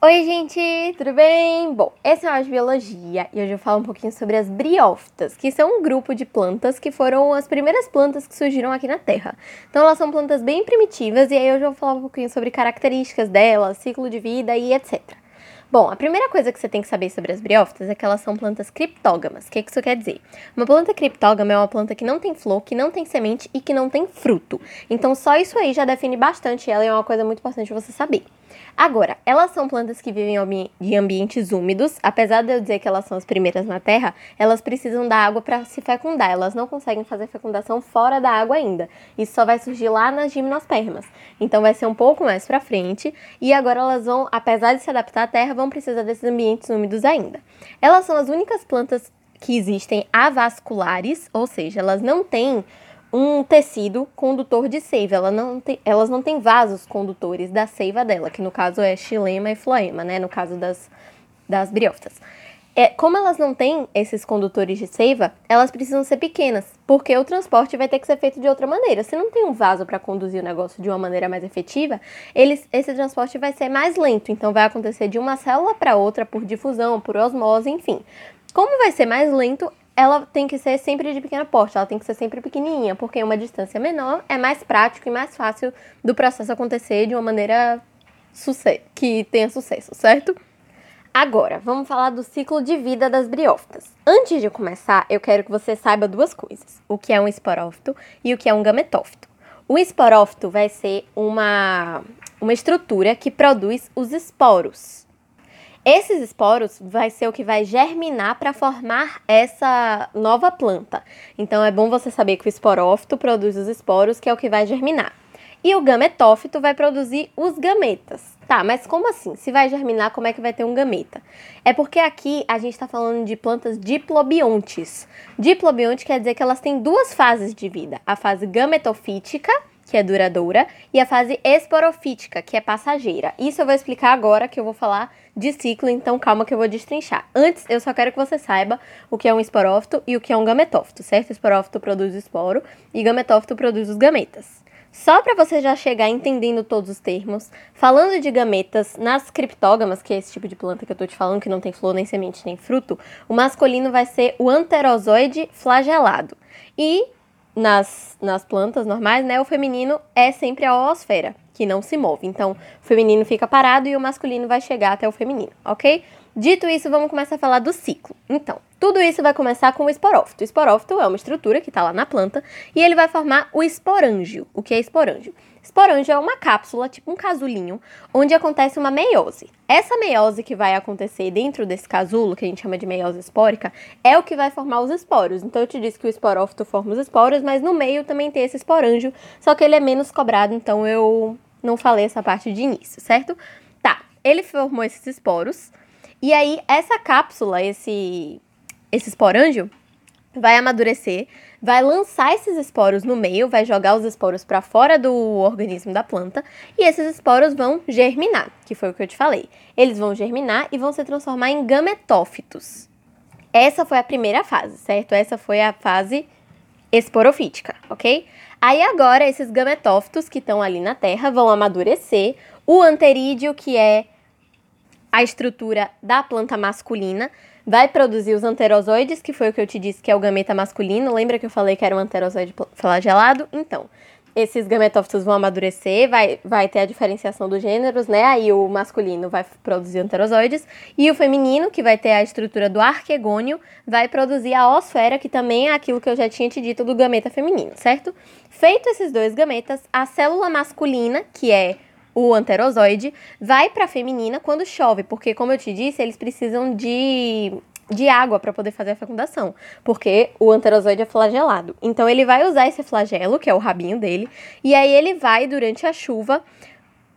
Oi, gente, tudo bem? Bom, esse é o de Biologia e hoje eu falo um pouquinho sobre as briófitas, que são um grupo de plantas que foram as primeiras plantas que surgiram aqui na Terra. Então, elas são plantas bem primitivas e aí hoje eu vou falar um pouquinho sobre características delas, ciclo de vida e etc. Bom, a primeira coisa que você tem que saber sobre as briófitas é que elas são plantas criptógamas. O que, que isso quer dizer? Uma planta criptógama é uma planta que não tem flor, que não tem semente e que não tem fruto. Então, só isso aí já define bastante ela e é uma coisa muito importante você saber. Agora, elas são plantas que vivem em ambientes úmidos. Apesar de eu dizer que elas são as primeiras na Terra, elas precisam da água para se fecundar. Elas não conseguem fazer fecundação fora da água ainda. Isso só vai surgir lá nas gimnospermas. Então vai ser um pouco mais para frente. E agora elas vão, apesar de se adaptar à Terra, vão precisar desses ambientes úmidos ainda. Elas são as únicas plantas que existem avasculares, ou seja, elas não têm um tecido condutor de seiva. Ela não tem, elas não têm vasos condutores da seiva dela, que no caso é xilema e floema, né? No caso das, das briófitas. É, como elas não têm esses condutores de seiva, elas precisam ser pequenas, porque o transporte vai ter que ser feito de outra maneira. Se não tem um vaso para conduzir o negócio de uma maneira mais efetiva, eles, esse transporte vai ser mais lento, então vai acontecer de uma célula para outra por difusão, por osmose, enfim. Como vai ser mais lento, ela tem que ser sempre de pequeno porte, ela tem que ser sempre pequenininha, porque uma distância menor é mais prático e mais fácil do processo acontecer de uma maneira que tenha sucesso, certo? Agora, vamos falar do ciclo de vida das briófitas. Antes de começar, eu quero que você saiba duas coisas: o que é um esporófito e o que é um gametófito. O esporófito vai ser uma, uma estrutura que produz os esporos. Esses esporos vai ser o que vai germinar para formar essa nova planta. Então é bom você saber que o esporófito produz os esporos, que é o que vai germinar. E o gametófito vai produzir os gametas. Tá, mas como assim? Se vai germinar, como é que vai ter um gameta? É porque aqui a gente está falando de plantas diplobiontes. Diplobionte quer dizer que elas têm duas fases de vida: a fase gametofítica que é duradoura, e a fase esporofítica, que é passageira. Isso eu vou explicar agora que eu vou falar de ciclo, então calma que eu vou destrinchar. Antes, eu só quero que você saiba o que é um esporófito e o que é um gametófito, certo? Esporófito produz esporo e gametófito produz os gametas. Só para você já chegar entendendo todos os termos, falando de gametas, nas criptógamas, que é esse tipo de planta que eu tô te falando, que não tem flor, nem semente, nem fruto, o masculino vai ser o anterozoide flagelado. E nas, nas plantas normais, né, o feminino é sempre a oosfera, que não se move. Então, o feminino fica parado e o masculino vai chegar até o feminino, ok? Dito isso, vamos começar a falar do ciclo. Então, tudo isso vai começar com o esporófito. O esporófito é uma estrutura que está lá na planta e ele vai formar o esporângio. O que é esporângio? Esporângio é uma cápsula, tipo um casulinho, onde acontece uma meiose. Essa meiose que vai acontecer dentro desse casulo, que a gente chama de meiose espórica, é o que vai formar os esporos. Então eu te disse que o esporófito forma os esporos, mas no meio também tem esse esporângio, só que ele é menos cobrado, então eu não falei essa parte de início, certo? Tá, ele formou esses esporos, e aí essa cápsula, esse, esse esporângio, vai amadurecer, vai lançar esses esporos no meio, vai jogar os esporos para fora do organismo da planta e esses esporos vão germinar, que foi o que eu te falei. Eles vão germinar e vão se transformar em gametófitos. Essa foi a primeira fase, certo? Essa foi a fase esporofítica, ok? Aí agora esses gametófitos que estão ali na Terra vão amadurecer. O anterídeo, que é a estrutura da planta masculina, vai produzir os anterozoides, que foi o que eu te disse que é o gameta masculino. Lembra que eu falei que era um anterozoide flagelado? Então, esses gametófitos vão amadurecer, vai, vai ter a diferenciação dos gêneros, né? Aí o masculino vai produzir anterozoides e o feminino, que vai ter a estrutura do arquegônio, vai produzir a osfera, que também é aquilo que eu já tinha te dito do gameta feminino, certo? Feito esses dois gametas, a célula masculina, que é o anterozoide, vai para a feminina quando chove, porque, como eu te disse, eles precisam de, de água para poder fazer a fecundação, porque o anterozoide é flagelado. Então, ele vai usar esse flagelo, que é o rabinho dele, e aí ele vai, durante a chuva,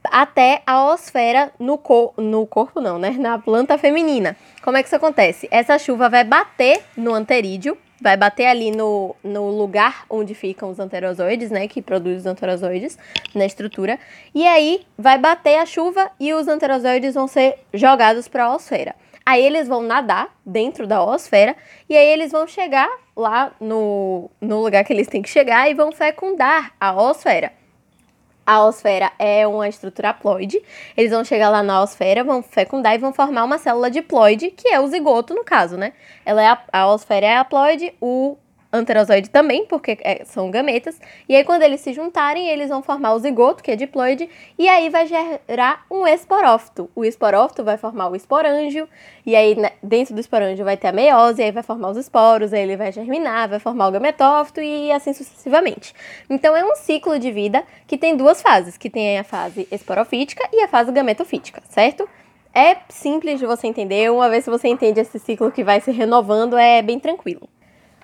até a osfera no, cor no corpo, não, né? Na planta feminina. Como é que isso acontece? Essa chuva vai bater no anterídeo, vai bater ali no, no lugar onde ficam os anterozoides, né, que produz os anterozoides na estrutura, e aí vai bater a chuva e os anterozoides vão ser jogados para a osfera. Aí eles vão nadar dentro da osfera e aí eles vão chegar lá no, no lugar que eles têm que chegar e vão fecundar a osfera. A osfera é uma estrutura haploide. Eles vão chegar lá na osfera, vão fecundar e vão formar uma célula diploide, que é o zigoto no caso, né? Ela é a, a osfera é haploide, o anterozoide também, porque é, são gametas. E aí, quando eles se juntarem, eles vão formar o zigoto, que é diploide, e aí vai gerar um esporófito. O esporófito vai formar o esporângio, e aí né, dentro do esporângio vai ter a meiose, aí vai formar os esporos, aí ele vai germinar, vai formar o gametófito e assim sucessivamente. Então, é um ciclo de vida que tem duas fases, que tem a fase esporofítica e a fase gametofítica, certo? É simples de você entender, uma vez que você entende esse ciclo que vai se renovando, é bem tranquilo.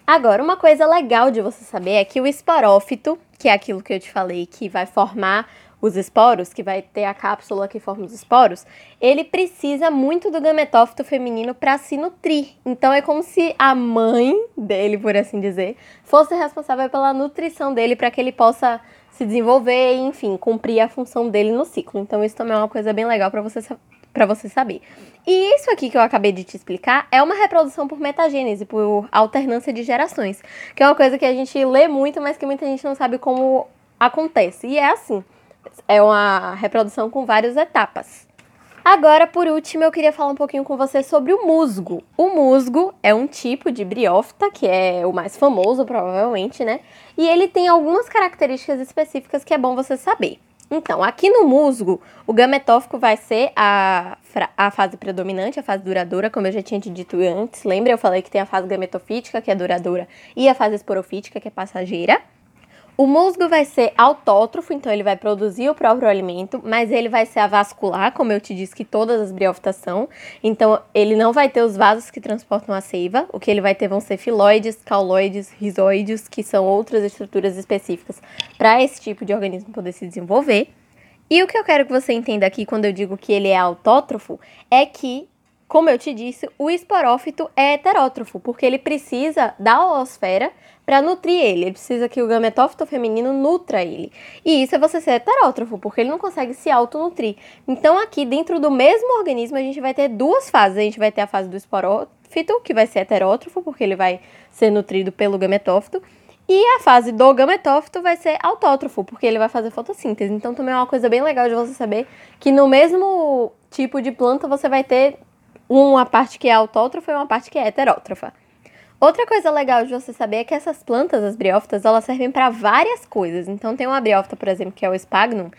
Agora, uma coisa legal de você saber é que o esporófito, que é aquilo que eu te falei, que vai formar os esporos, que vai ter a cápsula que forma os esporos, ele precisa muito do gametófito feminino para se nutrir. Então é como se a mãe dele, por assim dizer, fosse responsável pela nutrição dele para que ele possa se desenvolver e, enfim, cumprir a função dele no ciclo. Então isso também é uma coisa bem legal para você para você saber. E isso aqui que eu acabei de te explicar é uma reprodução por metagênese, por alternância de gerações, que é uma coisa que a gente lê muito, mas que muita gente não sabe como acontece. E é assim, é uma reprodução com várias etapas. Agora, por último, eu queria falar um pouquinho com você sobre o musgo. O musgo é um tipo de briófita, que é o mais famoso, provavelmente, né? E ele tem algumas características específicas que é bom você saber. Então, aqui no musgo, o gametófico vai ser a, a fase predominante, a fase duradoura, como eu já tinha te dito antes. Lembra? Eu falei que tem a fase gametofítica, que é duradoura, e a fase esporofítica, que é passageira. O musgo vai ser autótrofo, então ele vai produzir o próprio alimento, mas ele vai ser avascular, como eu te disse que todas as briófitas são. Então ele não vai ter os vasos que transportam a seiva. O que ele vai ter vão ser filóides, cauloides, risóides, que são outras estruturas específicas para esse tipo de organismo poder se desenvolver. E o que eu quero que você entenda aqui quando eu digo que ele é autótrofo é que como eu te disse, o esporófito é heterótrofo, porque ele precisa da oosfera para nutrir ele. Ele precisa que o gametófito feminino nutra ele. E isso é você ser heterótrofo, porque ele não consegue se autonutrir. Então, aqui dentro do mesmo organismo, a gente vai ter duas fases. A gente vai ter a fase do esporófito, que vai ser heterótrofo, porque ele vai ser nutrido pelo gametófito. E a fase do gametófito vai ser autótrofo, porque ele vai fazer fotossíntese. Então, também é uma coisa bem legal de você saber que no mesmo tipo de planta você vai ter uma parte que é autótrofa e uma parte que é heterótrofa. Outra coisa legal de você saber é que essas plantas, as briófitas, elas servem para várias coisas. Então tem uma briófita, por exemplo, que é o sphagnum,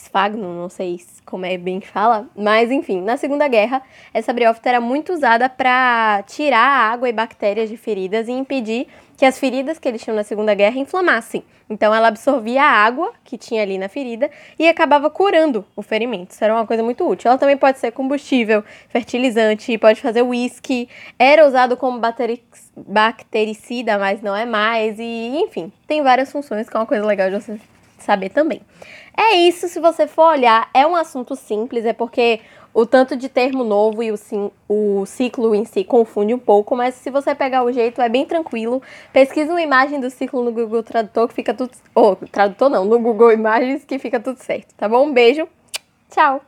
sphagnum, não sei como é bem que fala, mas enfim, na Segunda Guerra, essa briófita era muito usada para tirar água e bactérias de feridas e impedir que as feridas que eles tinham na Segunda Guerra inflamassem. Então ela absorvia a água que tinha ali na ferida e acabava curando o ferimento. Isso era uma coisa muito útil. Ela também pode ser combustível, fertilizante, pode fazer uísque. Era usado como bactericida, mas não é mais. E enfim, tem várias funções que é uma coisa legal de você saber também. É isso, se você for olhar, é um assunto simples, é porque o tanto de termo novo e o, sim, o ciclo em si confunde um pouco, mas se você pegar o jeito, é bem tranquilo. Pesquisa uma imagem do ciclo no Google Tradutor que fica tudo. Ou, oh, tradutor não, no Google Imagens que fica tudo certo, tá bom? Um beijo, tchau!